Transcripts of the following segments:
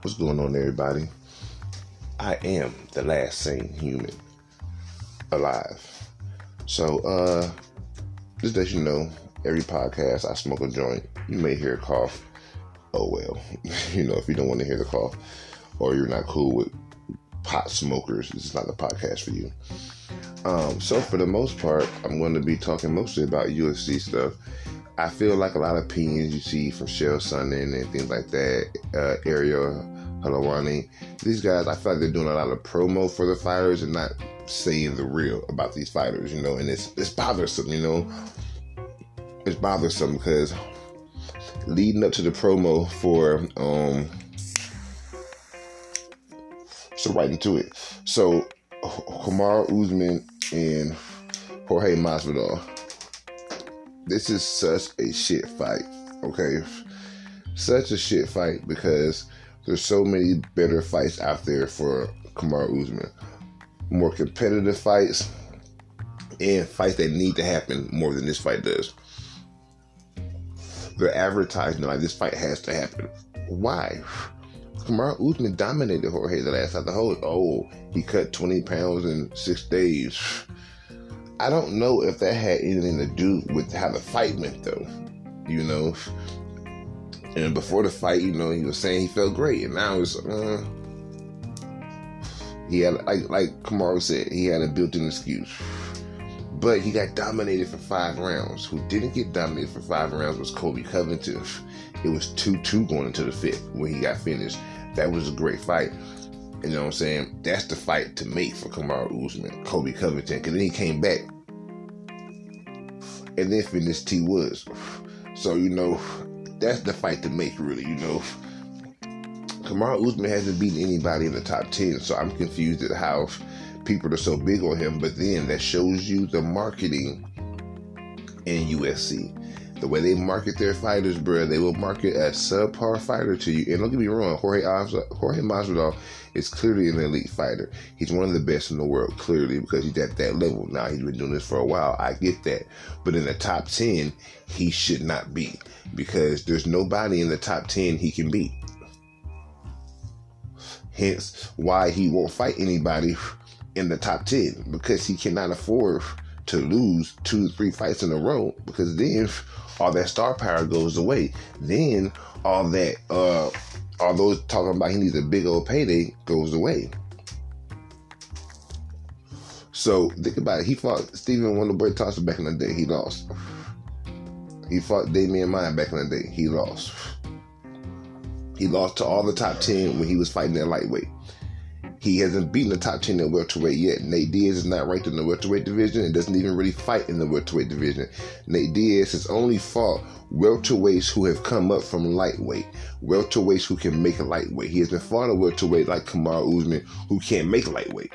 What's going on, everybody? I am the last sane human alive. So, uh, just let you know, every podcast I smoke a joint, you may hear a cough. Oh well, you know, if you don't want to hear the cough, or you're not cool with pot smokers, this is not the podcast for you. Um, so for the most part, I'm going to be talking mostly about UFC stuff. I feel like a lot of opinions you see from Chael Sonnen and things like that, uh, Ariel Helwani, these guys, I feel like they're doing a lot of promo for the fighters and not saying the real about these fighters, you know, and it's it's bothersome, you know. It's bothersome because leading up to the promo for um so right into it. So Kamaru Usman and Jorge Masvidal. This is such a shit fight. Okay, such a shit fight because there's so many better fights out there for Kamaru Usman. More competitive fights and fights that need to happen more than this fight does. They're advertising like this fight has to happen. Why? Kamaru Usman dominated Jorge the last time. The whole oh he cut 20 pounds in six days. I don't know if that had anything to do with how the fight went though. You know, and before the fight, you know, he was saying he felt great, and now it's uh, he had like like Kamaru said, he had a built-in excuse. But he got dominated for five rounds. Who didn't get dominated for five rounds was Colby Covington. It was 2 2 going into the fifth when he got finished. That was a great fight. You know what I'm saying? That's the fight to make for Kamaru Usman, Colby Covington. Because then he came back and then finished T Woods. So, you know, that's the fight to make, really, you know. Kamaru Usman hasn't beaten anybody in the top 10, so I'm confused at how people are so big on him. But then that shows you the marketing in UFC the way they market their fighters, bro, they will market a subpar fighter to you. And don't get me wrong, Jorge Jorge Masvidal is clearly an elite fighter. He's one of the best in the world, clearly, because he's at that level. Now he's been doing this for a while. I get that, but in the top ten, he should not be because there's nobody in the top ten he can beat. Hence, why he won't fight anybody in the top ten because he cannot afford to lose two, three fights in a row because then all that star power goes away. Then all that, uh, all those talking about he needs a big old payday goes away. So think about it. He fought Stephen Wonderboy Thompson back in the day. He lost. He fought Demian Maia back in the day. He lost. He lost to all the top ten when he was fighting at lightweight. He hasn't beaten the top 10 in welterweight yet. Nate Diaz is not ranked in the welterweight division and doesn't even really fight in the welterweight division. Nate Diaz has only fought welterweights who have come up from lightweight, welterweights who can make a lightweight. He hasn't fought a welterweight like Kamaru Usman who can't make lightweight.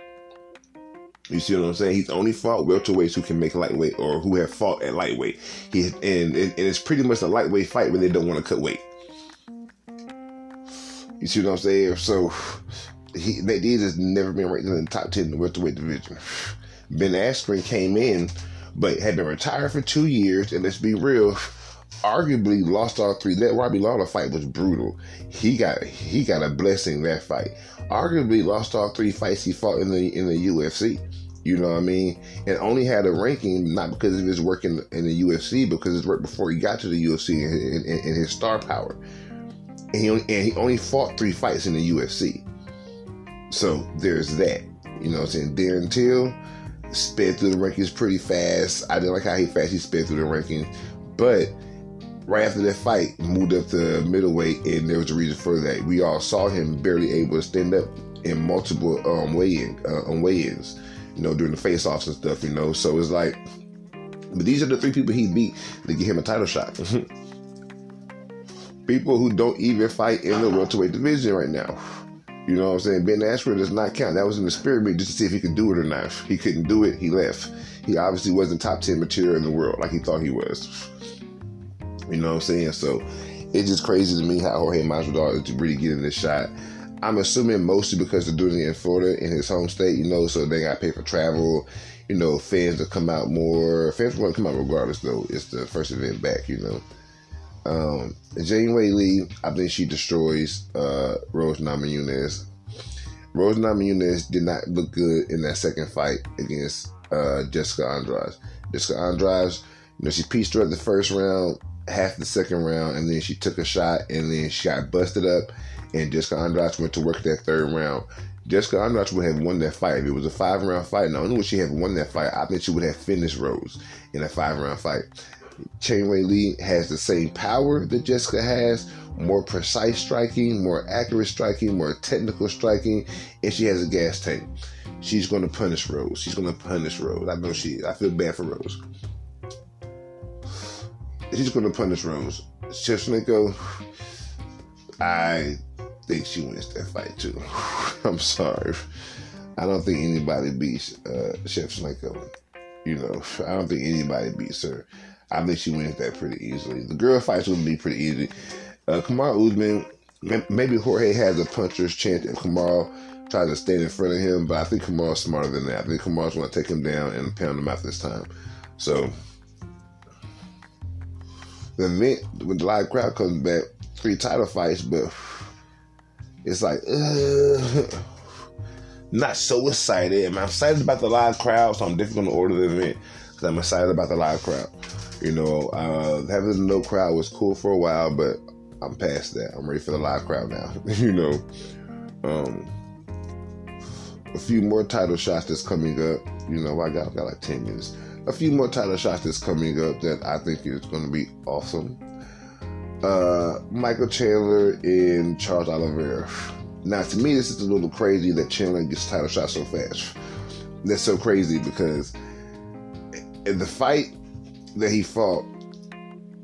You see what I'm saying? He's only fought welterweights who can make lightweight or who have fought at lightweight. He and, and, and it's pretty much a lightweight fight when they don't want to cut weight. You see what I'm saying? So he Nate Diaz has never been ranked in the top ten in the welterweight division. Ben Askren came in, but had been retired for two years, and let's be real, arguably lost all three. That Robbie Lawler fight was brutal. He got he got a blessing that fight. Arguably lost all three fights he fought in the in the UFC. You know what I mean? And only had a ranking not because of his work in, in the UFC, because it's right before he got to the UFC and, and, and his star power. And he, only, and he only fought three fights in the UFC. So there's that. You know what I'm saying? Darren Till sped through the rankings pretty fast. I didn't like how he fast he sped through the rankings. But right after that fight, moved up to middleweight, and there was a reason for that. We all saw him barely able to stand up in multiple um, weigh-in uh, on weigh-ins, you know, during the face-offs and stuff, you know. So it's like, but these are the three people he beat to get him a title shot. people who don't even fight in the welterweight division right now. You know what I'm saying? Ben Askren does not count. That was spirit meet just to see if he could do it or not. He couldn't do it. He left. He obviously wasn't top 10 material in the world like he thought he was. You know what I'm saying? So it's just crazy to me how Jorge Masvidal is really getting this shot. I'm assuming mostly because they're doing it in Florida, in his home state, you know, so they got paid for travel. You know, fans will come out more. Fans to come out regardless, though. It's the first event back, you know. Um, Zhang Weili, I think she destroys uh, Rose Namajunas. Rose Namajunas did not look good in that second fight against uh, Jessica Andrade. Jessica Andrade, you know, she pieced her at the first round, half the second round, and then she took a shot, and then she got busted up, and Jessica Andrade went to work that third round. Jessica Andrade would have won that fight. If it was a five round fight, not only would she have won that fight, I think she would have finished Rose in a five round fight. Zhang Weili has the same power that Jessica has, more precise striking, more accurate striking, more technical striking, and she has a gas tank. She's going to punish Rose. She's going to punish Rose. I know she. I feel bad for Rose. She's going to punish Rose. Shevchenko, I think she wins that fight too. I'm sorry. I don't think anybody beats uh, Shevchenko. You know, I don't think anybody beats her. I think she wins that pretty easily. The girl fights would be pretty easy. Uh, Kamaru Usman, maybe Jorge has a puncher's chance if Kamal tries to stand in front of him, but I think Kamal's smarter than that. I think Kamal's going to take him down and pound him out this time. So, the event, when the live crowd comes back, three title fights, but it's like, uh, not so excited. I'm excited about the live crowd, so I'm definitely going to order the event because I'm excited about the live crowd. You know, uh, having no crowd was cool for a while, but I'm past that. I'm ready for the live crowd now. you know, um, a few more title shots that's coming up. You know, I got, I got like 10 minutes. A few more title shots that's coming up that I think is going to be awesome. Uh, Michael Chandler and Charles Oliveira. Now, to me, this is a little crazy that Chandler gets title shot so fast. That's so crazy because in the fight that he fought,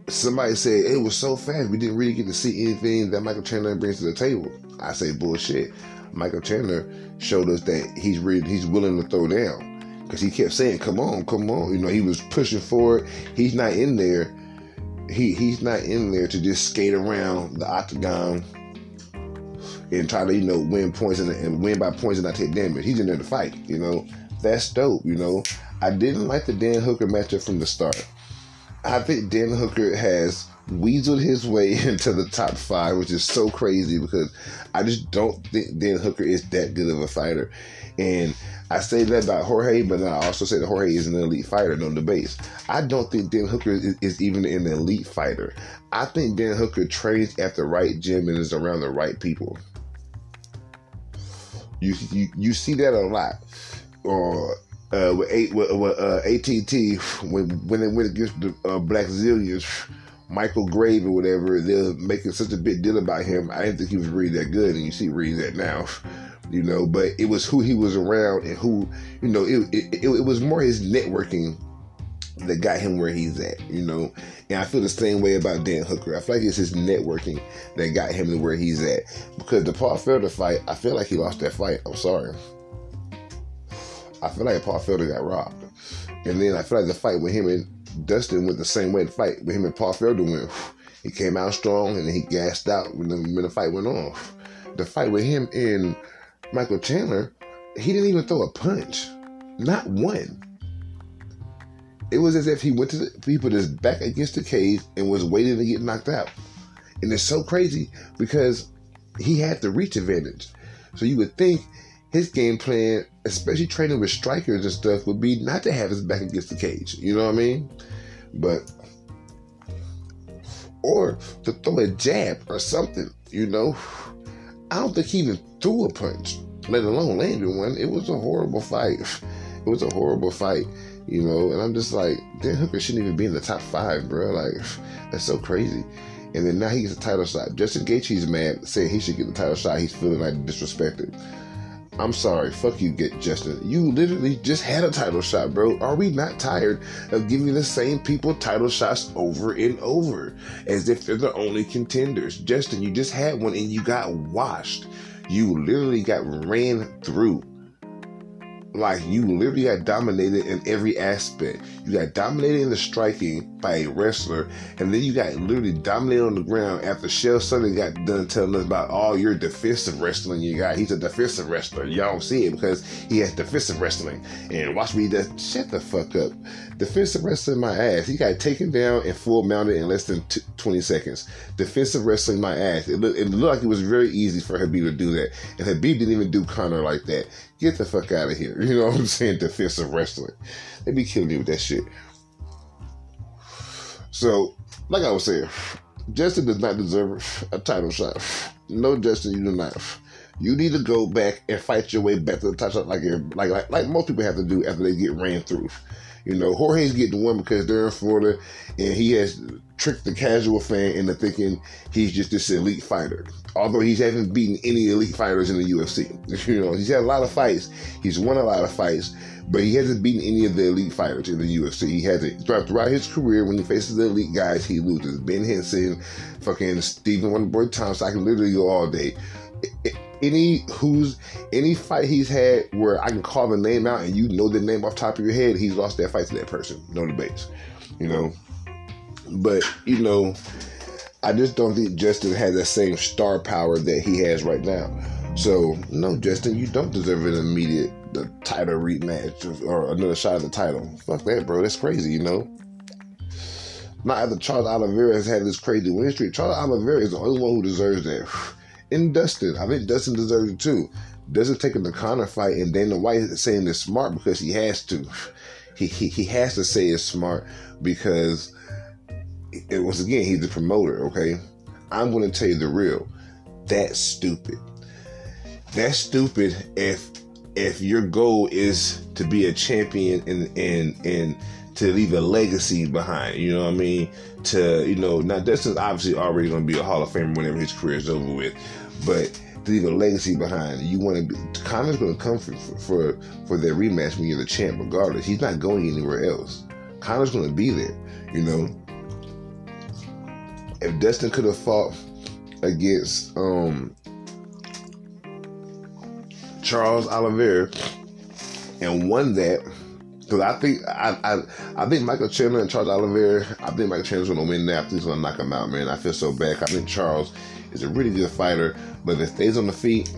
somebody said it was so fast we didn't really get to see anything that Michael Chandler brings to the table. I say bullshit. Michael Chandler showed us that he's really he's willing to throw down because he kept saying, "Come on, come on." You know, he was pushing forward. He's not in there. He he's not in there to just skate around the octagon and try to you know win points and, and win by points and not take damage. He's in there to fight. You know, that's dope. You know, I didn't like the Dan Hooker matchup from the start. I think Dan Hooker has weaseled his way into the top five, which is so crazy because I just don't think Dan Hooker is that good of a fighter. And I say that about Jorge, but I also say that Jorge is an elite fighter, no debate. I don't think Dan Hooker is, is, even an elite fighter. I think Dan Hooker trains at the right gym and is around the right people. You you, you see that a lot. Or uh, with, eight, with, with uh, ATT when when they went against the uh, Blackzilians, Michael Grave or whatever, they're making such a big deal about him. I didn't think he was really that good, and you see reading that now, you know. But it was who he was around and who, you know, it it, it, it was more his networking that got him where he's at, you know. And I feel the same way about Dan Hooker. I feel like it's his networking that got him to where he's at. Because the Paul Felder fight, I feel like he lost that fight. I'm sorry. I feel like Paul Felder got robbed. And then I feel like the fight with him and Dustin went the same way the fight with him and Paul Felder went. He came out strong and he gassed out when the, when the fight went off. The fight with him and Michael Chandler, he didn't even throw a punch. Not one. It was as if he went to the, he put his back against the cage and was waiting to get knocked out. And it's so crazy because he had the reach advantage. So you would think his game plan, especially training with strikers and stuff, would be not to have his back against the cage. You know what I mean? But or to throw a jab or something. You know, I don't think he even threw a punch, let alone landed one. It was a horrible fight. It was a horrible fight. You know, and I'm just like, Dan Hooker shouldn't even be in the top five, bro. Like, that's so crazy. And then now he gets a title shot. Justin Gaethje's mad, saying he should get the title shot. He's feeling like disrespected. I'm sorry, fuck you, get Justin. You literally just had a title shot, bro. Are we not tired of giving the same people title shots over and over as if they're the only contenders? Justin, you just had one and you got washed. You literally got ran through. Like you literally got dominated in every aspect. You got dominated in the striking by a wrestler, and then you got literally dominated on the ground after Chael Sonnen got done telling us about all your defensive wrestling you got. He's a defensive wrestler. Y'all don't see it because he has defensive wrestling. And watch me just shut the fuck up. Defensive wrestling my ass. He got taken down and full mounted in less than t- 20 seconds. Defensive wrestling my ass. It, look, it looked like it was very easy for Khabib to do that. And Khabib didn't even do Conor like that. Get the fuck out of here. You know what I'm saying? Defensive wrestling. They be killing me with that shit. So, like I was saying, Justin does not deserve a title shot. No, Justin, you do not. You need to go back and fight your way back to the title shot like, like like like most people have to do after they get ran through. You know, Jorge's getting one because they're in Florida and he has tricked the casual fan into thinking he's just this elite fighter. Although he hasn't beaten any elite fighters in the UFC. You know, he's had a lot of fights. He's won a lot of fights, but he hasn't beaten any of the elite fighters in the UFC. He hasn't. Throughout his career, when he faces the elite guys, he loses. Ben Henson, fucking Stephen Wonderboy Thompson. I can literally go all day. Any who's any fight he's had where I can call the name out and you know the name off the top of your head, he's lost that fight to that person. No debates. You know. But, you know, I just don't think Justin has that same star power that he has right now. So, no, Justin, you don't deserve an immediate the title rematch or another shot at the title. Fuck that, bro. That's crazy, you know. Not after Charles Oliveira has had this crazy win streak. Charles Oliveira is the only one who deserves that. And Dustin, I think Dustin deserves it too. Dustin taking the Conor fight, and Dana White saying it's smart because he has to. He, he he has to say it's smart because it, once again he's the promoter. Okay, I'm going to tell you the real. That's stupid. That's stupid if if your goal is to be a champion and and and to leave a legacy behind. You know what I mean? To you know, now Dustin's obviously already going to be a Hall of Famer whenever his career is over with, but to leave a legacy behind, you want to. be Conor's going to come for, for for their rematch when you're the champ, regardless. He's not going anywhere else. Conor's going to be there. You know. If Dustin could have fought against um Charles Oliveira and won that. Because I think I, I I think Michael Chandler and Charles Oliveira, I think Michael Chandler's gonna win that. He's gonna knock him out, man. I feel so bad. I think Charles is a really good fighter, but if he stays on the feet,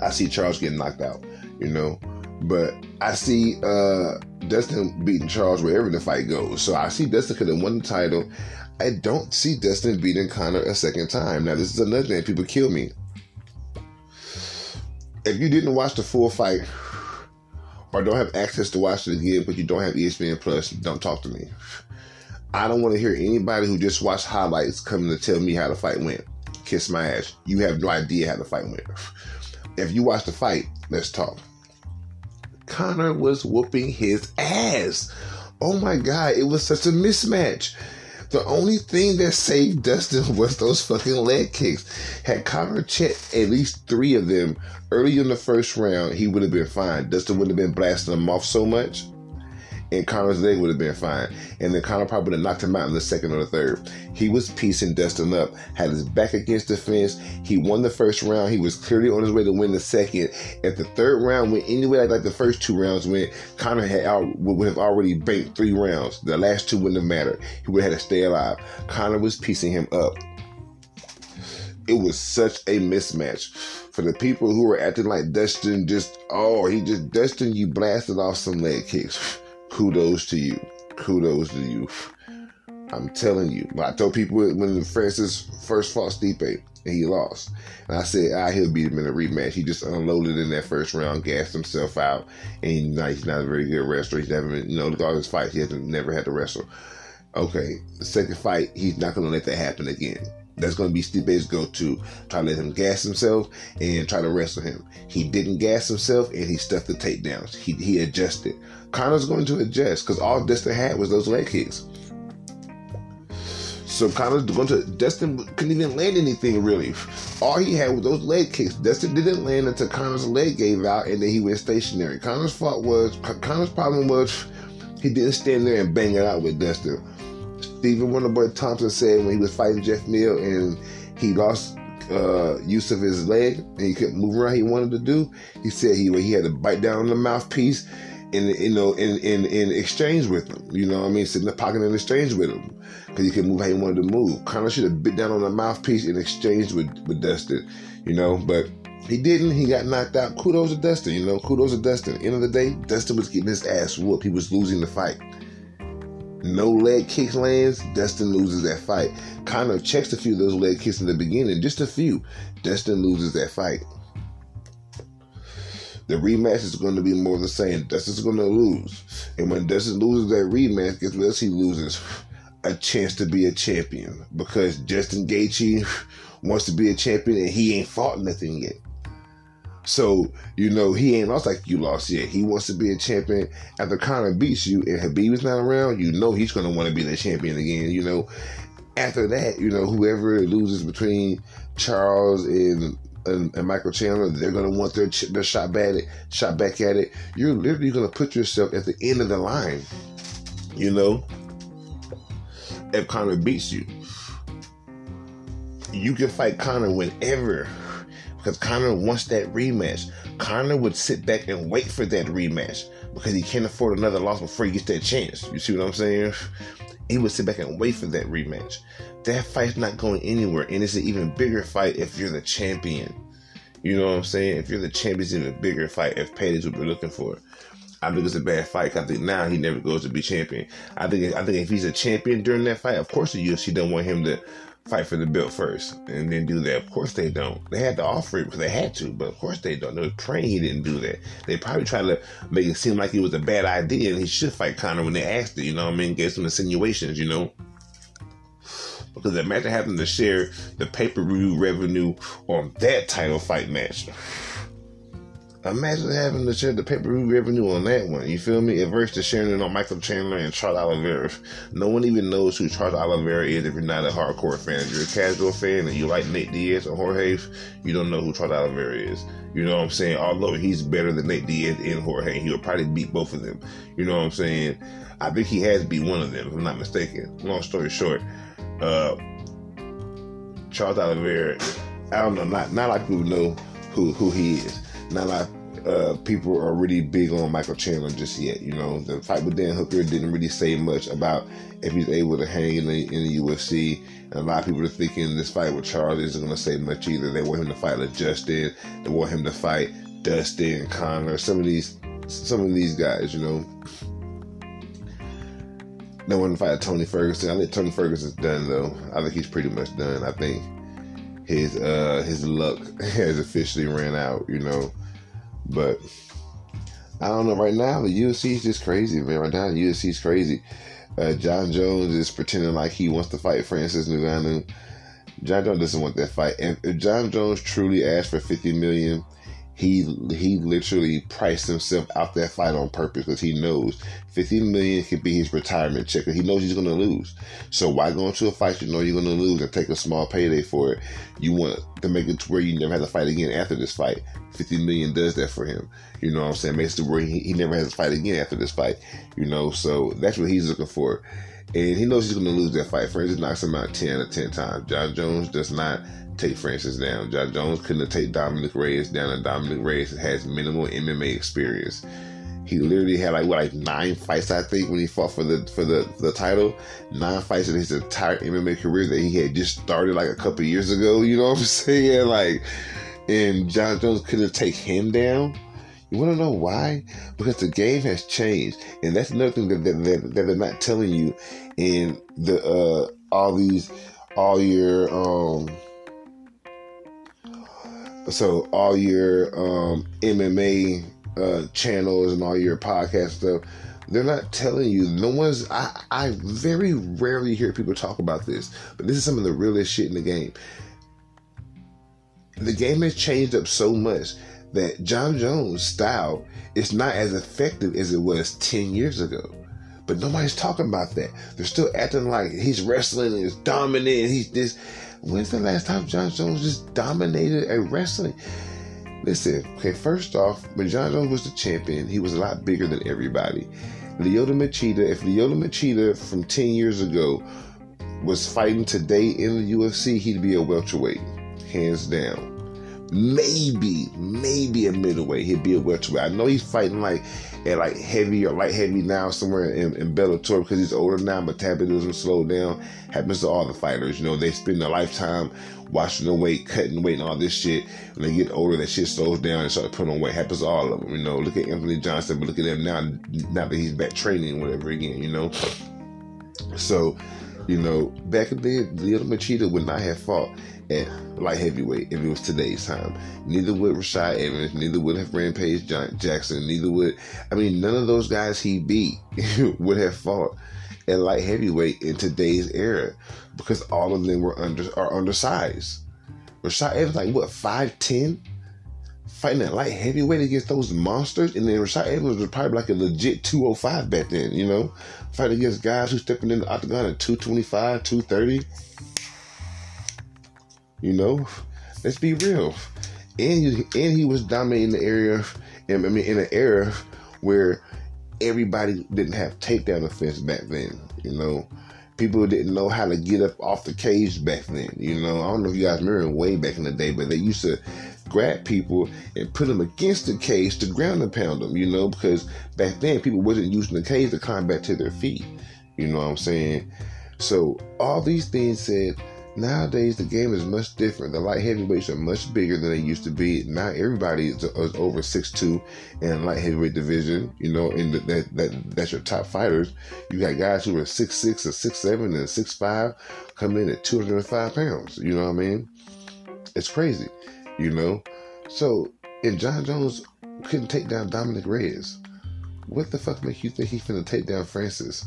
I see Charles getting knocked out, you know. But I see uh Dustin beating Charles wherever the fight goes. So I see Dustin could have won the title. I don't see Dustin beating Conor a second time. Now this is another thing. People kill me if you didn't watch the full fight or don't have access to watch it again, but you don't have ESPN Plus, don't talk to me. I don't want to hear anybody who just watched highlights coming to tell me how the fight went. Kiss my ass. You have no idea how the fight went. If you watch the fight, let's talk. Conor was whooping his ass. Oh my God, it was such a mismatch. The only thing that saved Dustin was those fucking leg kicks. Had Conor checked at least three of them early in the first round, he would have been fine. Dustin wouldn't have been blasting him off so much and Conor's leg would have been fine. And then Conor probably would have knocked him out in the second or the third. He was piecing Dustin up, had his back against the fence. He won the first round. He was clearly on his way to win the second. If the third round went anyway like, like the first two rounds went, Conor had out, would have already banked three rounds. The last two wouldn't have mattered. He would have had to stay alive. Conor was piecing him up. It was such a mismatch for the people who were acting like Dustin just, oh, he just, Dustin, you blasted off some leg kicks kudos to you. Kudos to you. I'm telling you. I told people when Francis first fought Stipe and he lost. And I said, ah, he'll beat him in a rematch. He just unloaded in that first round, gassed himself out, and he's not, he's not a very good wrestler. He's never been, you know, all his fights, he hasn't never had to wrestle. Okay, the second fight, he's not going to let that happen again. That's going to be Stipe's go-to. Try to let him gas himself and try to wrestle him. He didn't gas himself and he stuffed the takedowns. He, he adjusted. Conor's going to adjust because all Dustin had was those leg kicks. So Conor's going to Dustin couldn't even land anything really. All he had was those leg kicks. Dustin didn't land until Conor's leg gave out and then he went stationary. Conor's fault was Conor's problem was he didn't stand there and bang it out with Dustin. Stephen Wonderboy Thompson said when he was fighting Geoff Neal and he lost uh, use of his leg and he couldn't move around he wanted to do, he said he he had to bite down on the mouthpiece and you know in in in exchange with him. You know what I mean? Sit in the pocket in exchange with him because he can move how he wanted to move. Conor should have bit down on the mouthpiece in exchange with with Dustin. You know, but he didn't. He got knocked out. Kudos to Dustin. You know, kudos to Dustin. End of the day, Dustin was getting his ass whooped. He was losing the fight. No leg kicks lands. Dustin loses that fight. Conor checks a few of those leg kicks in the beginning, just a few. Dustin loses that fight. The rematch is going to be more the same. Dustin's going to lose. And when Dustin loses that rematch, else he loses? A chance to be a champion. Because Justin Gaethje wants to be a champion and he ain't fought nothing yet. So, you know, he ain't lost like you lost yet. He wants to be a champion. After Conor beats you and Khabib is not around, you know he's going to want to be the champion again. You know, after that, you know, whoever loses between Charles and and, and Michael Chandler, they're going to want their, their shot back at it, shot back at it. You're literally going to put yourself at the end of the line. You know, if Conor beats you, you can fight Conor whenever because Conor wants that rematch. Conor would sit back and wait for that rematch because he can't afford another loss before he gets that chance. You see what I'm saying? He would sit back and wait for that rematch. That fight's not going anywhere, and it's an even bigger fight if you're the champion. You know what I'm saying? If you're the champion, it's even bigger fight if Petty's what we're looking for. I think it's a bad fight. I think now he never goes to be champion. I think I think if he's a champion during that fight, of course the UFC don't want him to fight for the belt first and then do that. Of course they don't. They had to offer it because they had to, but of course they don't. They were praying he didn't do that. They probably tried to make it seem like it was a bad idea and he should fight Conor when they asked it, you know what I mean? Get some insinuations, you know? Because imagine having to share the pay-per-view revenue on that title fight match. Imagine having to share the pay-per-view revenue on that one. You feel me? It to sharing it on Michael Chandler and Charles Oliveira. No one even knows who Charles Oliveira is if you're not a hardcore fan. If you're a casual fan and you like Nate Diaz or Jorge, you don't know who Charles Oliveira is. You know what I'm saying? Although he's better than Nate Diaz and Jorge, he would probably beat both of them. You know what I'm saying? I think he has beat one of them, if I'm not mistaken. Long story short, uh, Charles Oliveira, I don't know, not not like people know who who he is. Not like uh, people are really big on Michael Chandler just yet. You know, the fight with Dan Hooker didn't really say much about if he's able to hang in the, in the UFC. And a lot of people are thinking this fight with Charles isn't going to say much either. They want him to fight like Justin. They want him to fight Dustin, Conor, some of these, some of these guys. You know, they want to fight Tony Ferguson. I think Tony Ferguson's done though. I think he's pretty much done. I think his uh his luck has officially ran out. You know. But I don't know. Right now, the UFC is just crazy, man. Right now, the UFC is crazy. Uh, Jon Jones is pretending like he wants to fight Francis Ngannou. Jon Jones doesn't want that fight. And if Jon Jones truly asked for fifty million, he he literally priced himself out that fight on purpose because he knows 50 million could be his retirement check. He knows he's going to lose. So why go into a fight you know you're going to lose and take a small payday for it? You want to make it to where you never have to fight again after this fight. 50 million does that for him. You know what I'm saying? Makes it where he, he never has to fight again after this fight. You know, so that's what he's looking for. And he knows he's going to lose that fight. Francis knocks him out 10 out of 10 times. Jon Jones does not take Francis down. Jon Jones couldn't take Dominick Reyes down, and Dominick Reyes has minimal MMA experience. He literally had like what like nine fights, I think, when he fought for the for the the title. Nine fights in his entire MMA career that he had just started like a couple years ago. You know what I'm saying? Like, and Jon Jones couldn't take him down. You want to know why? Because the game has changed, and that's another thing that that, that, that they're not telling you in the uh all these all your um so all your um, MMA uh, channels and all your podcast stuff, they're not telling you. No one's. I, I very rarely hear people talk about this, but this is some of the realest shit in the game. The game has changed up so much that Jon Jones' style is not as effective as it was ten years ago. But nobody's talking about that. They're still acting like he's wrestling and is dominant. And he's this. When's the last time Jon Jones just dominated a wrestling? Listen, okay, first off, when Jon Jones was the champion, he was a lot bigger than everybody. Lyoto Machida, if Lyoto Machida from 10 years ago was fighting today in the UFC, he'd be a welterweight, hands down. maybe, maybe a middleweight. He'd be a welterweight. I know he's fighting like at like heavy or light heavy now somewhere in, in Bellator because he's older now. Metabolism slowed down. Happens to all the fighters. You know, they spend a lifetime watching the weight, cutting weight, and all this shit. When they get older, that shit slows down and start putting on weight. Happens to all of them. You know, look at Anthony Johnson, but look at him now. Now that he's back training, whatever again. You know, so. You know, back in the day, Lyoto Machida would not have fought at light heavyweight if it was today's time. Neither would Rashad Evans, neither would have Rampage Jackson, neither would, I mean, none of those guys he beat would have fought at light heavyweight in today's era because all of them were under are undersized. Rashad Evans, like what, 5'10? Fighting at light heavyweight against those monsters, and then Rashad Evans was probably like a legit 205 back then, you know? Fighting against guys who stepping in the octagon at 225, 230 you know, let's be real. And he, and he was dominating the area. I mean, in an era where everybody didn't have takedown offense back then. You know, people didn't know how to get up off the cage back then. You know, I don't know if you guys remember way back in the day, but they used to grab people and put them against the cage to ground and pound them. You know, because back then people wasn't using the cage to climb back to their feet. You know what I'm saying? So all these things said Nowadays, the game is much different. The light heavyweights are much bigger than they used to be. Now everybody is, is over six two in light heavyweight division. You know, the, that that that's your top fighters. You got guys who are six six or six seven and six five coming in at two hundred and five pounds. You know what I mean? It's crazy. You know, so if Jon Jones couldn't take down Dominick Reyes, what the fuck make you think he's gonna take down Francis?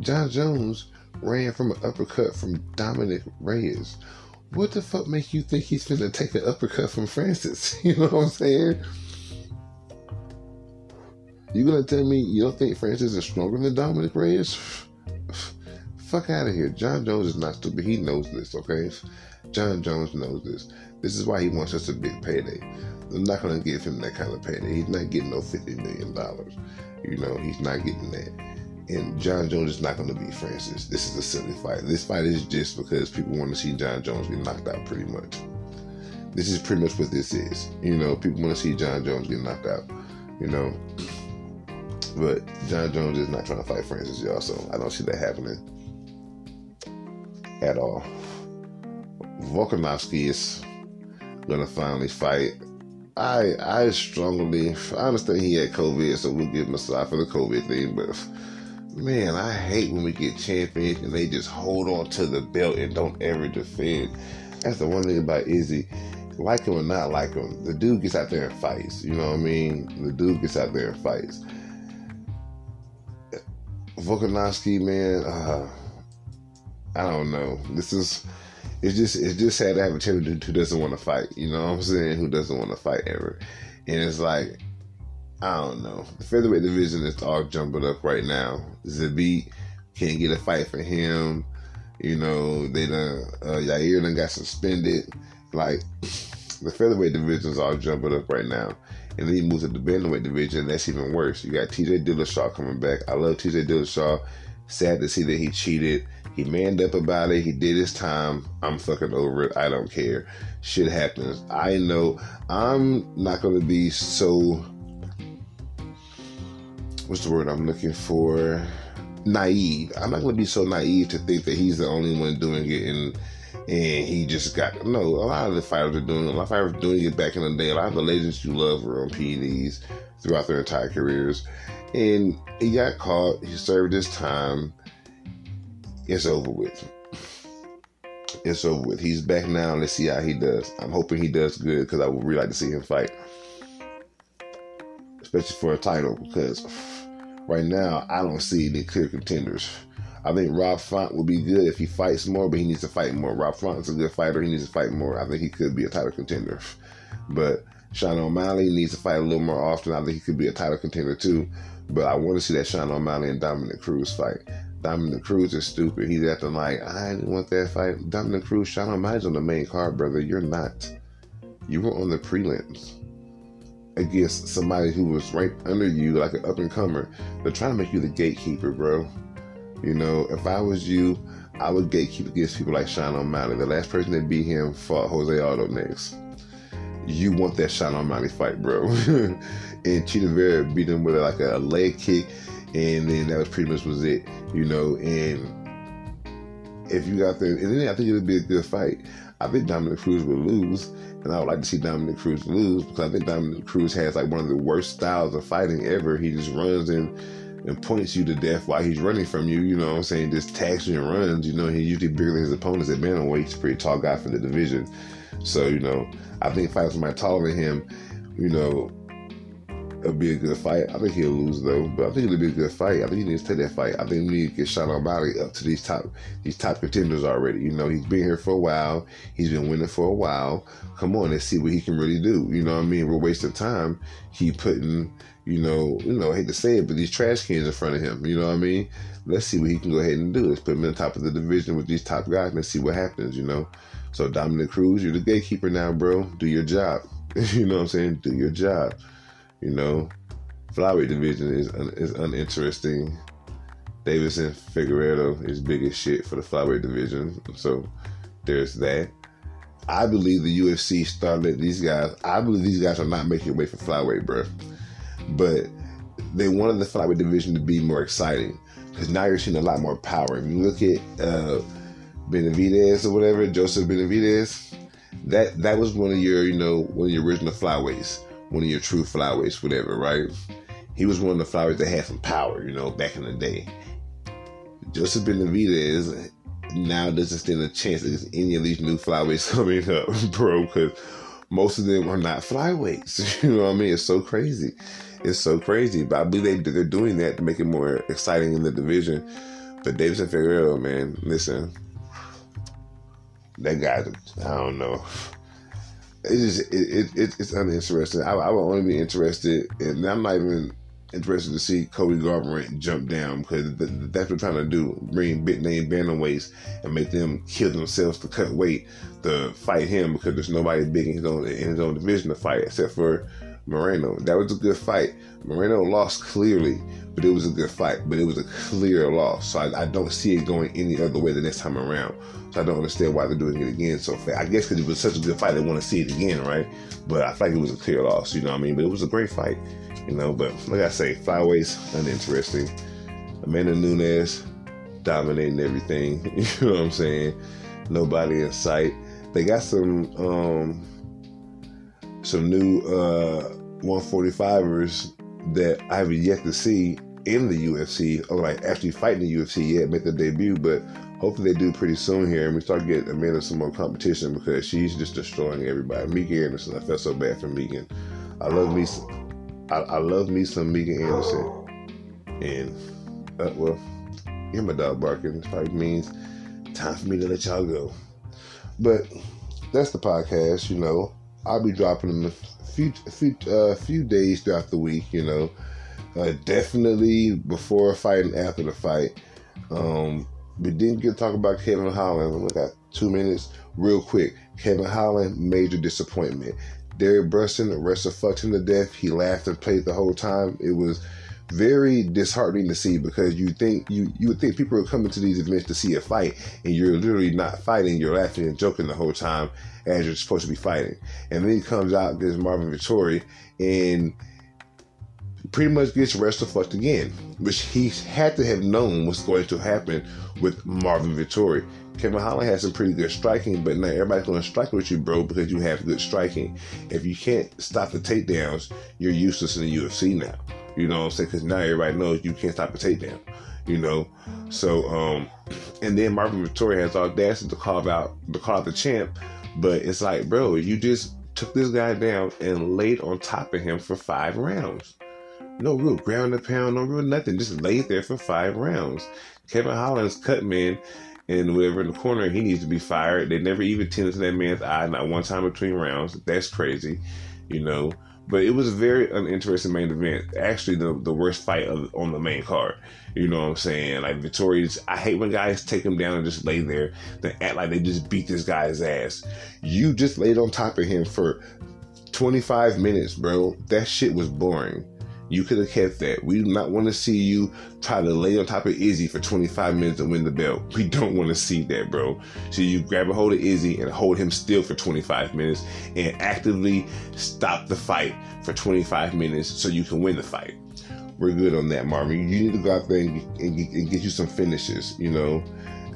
Jon Jones ran from an uppercut from Dominick Reyes. What the fuck make you think he's gonna take an uppercut from Francis? You know what I'm saying? You gonna tell me you don't think Francis is stronger than Dominick Reyes? Fuck out of here. Jon Jones is not stupid. He knows this, okay? Jon Jones knows this. This is why he wants such a big payday. I'm not gonna give him that kind of payday. He's not getting no fifty million dollars. You know, he's not getting that and Jon Jones is not going to beat Francis. This is a silly fight. This fight is just because people want to see Jon Jones get knocked out, pretty much. This is pretty much what this is. You know, people want to see Jon Jones get knocked out. You know, but Jon Jones is not trying to fight Francis, y'all. So I don't see that happening at all. Volkanovski is gonna finally fight. I I strongly I understand he had COVID, so we'll give him a side for the COVID thing, but man, I hate when we get champions and they just hold on to the belt and don't ever defend. That's the one thing about Izzy. Like him or not like him, the dude gets out there and fights. You know what I mean? The dude gets out there and fights. Volkanovski, man, uh, I don't know. This is it's just it's just sad to have a champion who doesn't want to fight. You know what I'm saying? Who doesn't want to fight ever? And it's like I don't know. The featherweight division is all jumbled up right now. Zabit can't get a fight for him. You know, they done uh, Yair done got suspended. Like the featherweight division is all jumbled up right now. And then he moves to the bantamweight division. That's even worse. You got T.J. Dillashaw coming back. I love T.J. Dillashaw. Sad to see that he cheated. He manned up about it. He did his time. I'm fucking over it. I don't care. Shit happens. I know I'm not going to be so what's the word I'm looking for? Naive. I'm not going to be so naive to think that he's the only one doing it and and he just got no. A lot of the fighters are doing. It. A lot of fighters doing it back in the day. A lot of the legends you love were on PEDs throughout their entire careers, and he got caught. He served his time. It's over with. It's over with. He's back now. Let's see how he does. I'm hoping he does good because I would really like to see him fight, especially for a title because right now, I don't see any clear contenders. I think Rob Font would be good if he fights more, but he needs to fight more. Rob Font's a good fighter. He needs to fight more. I think he could be a title contender. But Sean O'Malley needs to fight a little more often. I think he could be a title contender too. But I want to see that Sean O'Malley and Dominick Cruz fight. Dominick Cruz is stupid. He's acting like, I didn't want that fight. Dominick Cruz, Sean O'Malley's on the main card, brother. You're not. You were on the prelims against somebody who was right under you, like an up and comer. They're trying to make you the gatekeeper, bro. You know, if I was you, I would gatekeep against people like Sean O'Malley. The last person that beat him fought Jose Aldo next. You want that Sean O'Malley fight, bro. and Chito Vera beat him with like a leg kick, and then that was pretty much was it, you know. And if you got there, and then I think it would be a good fight. I think Dominick Cruz would lose, and I would like to see Dominick Cruz lose because I think Dominick Cruz has like one of the worst styles of fighting ever. He just runs and and points you to death while he's running from you. You know what I'm saying? Just tags you and runs. You know, he's usually bigger than his opponents at a pretty tall guy for the division. So, you know, I think fighting somebody taller than him, you know, it'll be a good fight. I think he'll lose though, but I think it'll be a good fight. I think he needs to take that fight. I think we need to get Sean O'Malley up to these top these top contenders already. You know, he's been here for a while. He's been winning for a while. Come on, let's see what he can really do. You know what I mean? We're wasting time. He putting, you know, you know, I hate to say it, but these trash cans in front of him. You know what I mean? Let's see what he can go ahead and do. Let's put him in the top of the division with these top guys and see what happens, you know. So Dominick Cruz, you're the gatekeeper now, bro. Do your job. you know what I'm saying? Do your job. You know, flyweight division is un- is uninteresting. Deiveson Figueiredo is big as shit for the flyweight division. So there's that. I believe the UFC started these guys. I believe these guys are not making way for flyweight, bro. But they wanted the flyweight division to be more exciting because now you're seeing a lot more power. If you look at uh, Benavidez or whatever, Joseph Benavidez, that that was one of your, you know, one of your original flyweights, one of your true flyweights, whatever, right? He was one of the flyweights that had some power, you know, back in the day. Joseph Benavidez now doesn't stand a chance against any of these new flyweights coming up, bro, because most of them are not flyweights. You know what I mean? It's so crazy. It's so crazy. But I believe they, they're doing that to make it more exciting in the division. But Deiveson Figueiredo, man, listen, that guy, I don't know. It's just, it, it, it's uninteresting. I, I would only be interested, and I'm not even interested to see Cody Garbrandt jump down because that's what they're trying to do: bring big name bantamweights and make them kill themselves to cut weight to fight him because there's nobody big in his own in his own division to fight except for Moreno. That was a good fight. Moreno lost clearly, but it was a good fight. But it was a clear loss, so I, I don't see it going any other way the next time around. So I don't understand why they're doing it again so fast. I guess because it was such a good fight, they want to see it again, right? But I feel like it was a clear loss. You know what I mean? But it was a great fight, you know. But like I say, flyweights uninteresting. Amanda Nunes dominating everything. You know what I'm saying? Nobody in sight. They got some um some new uh 145ers that I have yet to see in the UFC or like actually fighting the UFC yet, make their debut, but hopefully they do pretty soon here and we start getting Amanda some more competition because she's just destroying everybody. Megan Anderson, I felt so bad for Megan. I love me I, I love me some Megan Anderson. And uh, well, hear my dog barking. It probably means time for me to let y'all go. But that's the podcast, you know. I'll be dropping them a few few uh, few days throughout the week. You know, uh, definitely before a fight and after the fight. Um, we didn't get to talk about Kevin Holland. We got two minutes, real quick. Kevin Holland, major disappointment. Derek Brunson, wrestler fucked him to death. He laughed and played the whole time. It was very disheartening to see because you think you you would think people are coming to these events to see a fight and you're literally not fighting, you're laughing and joking the whole time as you're supposed to be fighting. And then he comes out against Marvin Vettori and pretty much gets wrestled fucked again, which he had to have known was going to happen with Marvin Vettori. Kevin Holland has some pretty good striking, but not everybody's going to strike with you, bro, because you have good striking. If you can't stop the takedowns, you're useless in the UFC now. You know what I'm saying? Because now everybody knows you can't stop a takedown. You know, so um, and then Marvin Vettori has audacity to call out to call out the champ, but it's like, bro, you just took this guy down and laid on top of him for five rounds. No real ground and pound, no real nothing. Just laid there for five rounds. Kevin Holland's cut man and whatever in the corner, he needs to be fired. They never even tended to that man's eye, not one time between rounds. That's crazy, you know. But it was a very uninteresting main event. Actually, the the worst fight of, on the main card. You know what I'm saying? Like Vettori's, I hate when guys take him down and just lay there. They act like they just beat this guy's ass. You just laid on top of him for 25 minutes, bro. That shit was boring. You could have kept that. We do not want to see you try to lay on top of Izzy for 25 minutes and win the belt. We don't want to see that, bro. So you grab a hold of Izzy and hold him still for 25 minutes and actively stop the fight for 25 minutes so you can win the fight. We're good on that, Marvin. You need to go out there and, and, and get you some finishes, you know.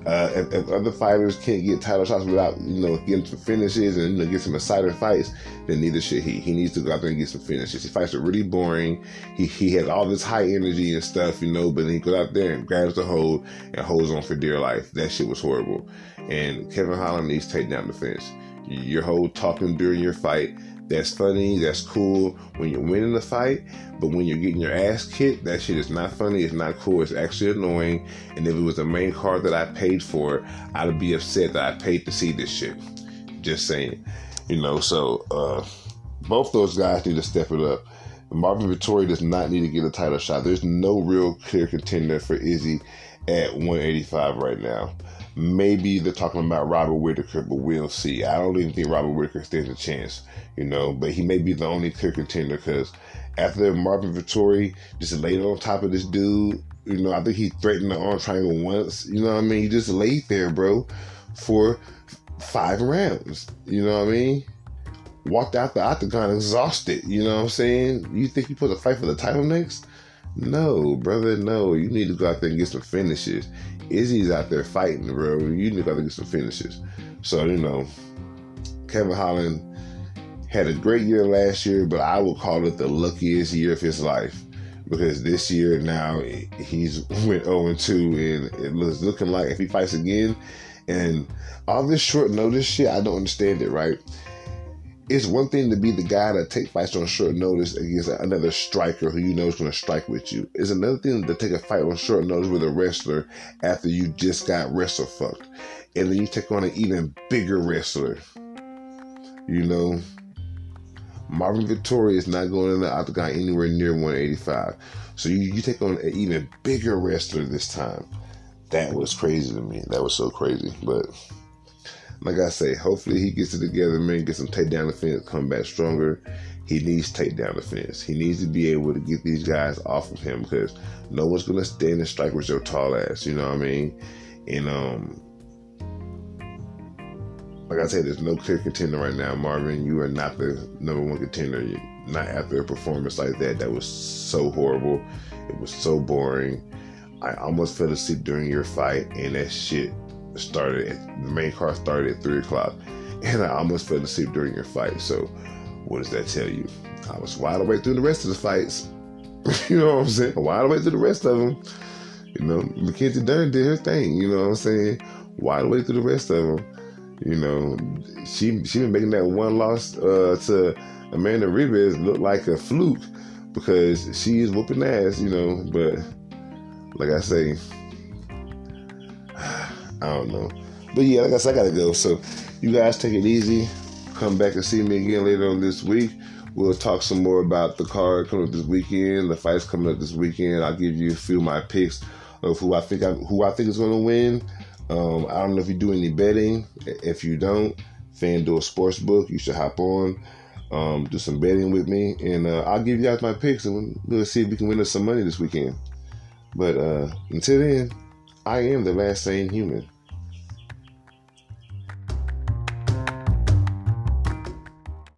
Uh, if, if, other fighters can't get title shots without, you know, getting some finishes and you know, get some exciting fights, then neither should he. He needs to go out there and get some finishes. He fights are really boring. He he has all this high energy and stuff, you know, but then he goes out there and grabs the hold and holds on for dear life. That shit was horrible. And Kevin Holland needs to take down the fence. Your whole talking during your fight that's funny, that's cool when you're winning the fight, but when you're getting your ass kicked, that shit is not funny, it's not cool, it's actually annoying. And if it was the main card that I paid for, I'd be upset that I paid to see this shit. Just saying. You know, so uh both those guys need to step it up. Marvin Vettori does not need to get a title shot. There's no real clear contender for Izzy at 185 right now. Maybe they're talking about Robert Whitaker, but we'll see. I don't even think Robert Whitaker stands a chance, you know, but he may be the only clear contender because after Marvin Vettori just laid on top of this dude, you know, I think he threatened the arm triangle once, you know what I mean? He just laid there, bro, for five rounds, you know what I mean? Walked out the octagon exhausted, you know what I'm saying? You think you put a fight for the title next? No, brother, no. You need to go out there and get some finishes. Izzy's out there fighting, bro. You need to get some finishes. So, you know, Kevin Holland had a great year last year, but I would call it the luckiest year of his life. Because this year now he's went 0 2 and it looks looking like if he fights again and all this short notice shit, I don't understand it, right? It's one thing to be the guy that take fights on short notice against another striker who you know is going to strike with you. It's another thing to take a fight on short notice with a wrestler after you just got wrestle fucked. And then you take on an even bigger wrestler. You know, Marvin Vettori is not going in the octagon anywhere near 185. So you, you take on an even bigger wrestler this time. That was crazy to me. That was so crazy. But like I say, hopefully he gets it together, man, get some takedown defense, come back stronger. He needs takedown defense. He needs to be able to get these guys off of him because no one's gonna stand and strike with your tall ass. You know what I mean? And um, like I said, there's no clear contender right now, Marvin. You are not the number one contender. Not after a performance like that. That was so horrible. It was so boring. I almost fell asleep during your fight, and that shit started at, the main car started at three o'clock, and I almost fell asleep during your fight. So, what does that tell you? I was wide awake through the rest of the fights. you know what I'm saying? Wide awake through the rest of them. You know, Mackenzie Dern did her thing. You know what I'm saying? Wide awake through the rest of them. You know, she she been making that one loss uh, to Amanda Ribas look like a fluke because she is whooping ass. You know, but like I say, I don't know. But yeah, like I guess I gotta go. So you guys take it easy. Come back and see me again later on this week. We'll talk some more about the card coming up this weekend, the fights coming up this weekend. I'll give you a few of my picks of who I think I, who I think is going to win. Um, I don't know if you do any betting. If you don't, FanDuel Sportsbook, you should hop on, um, do some betting with me, and uh, I'll give you guys my picks, and we'll see if we can win us some money this weekend. But uh, until then. I am the last sane human.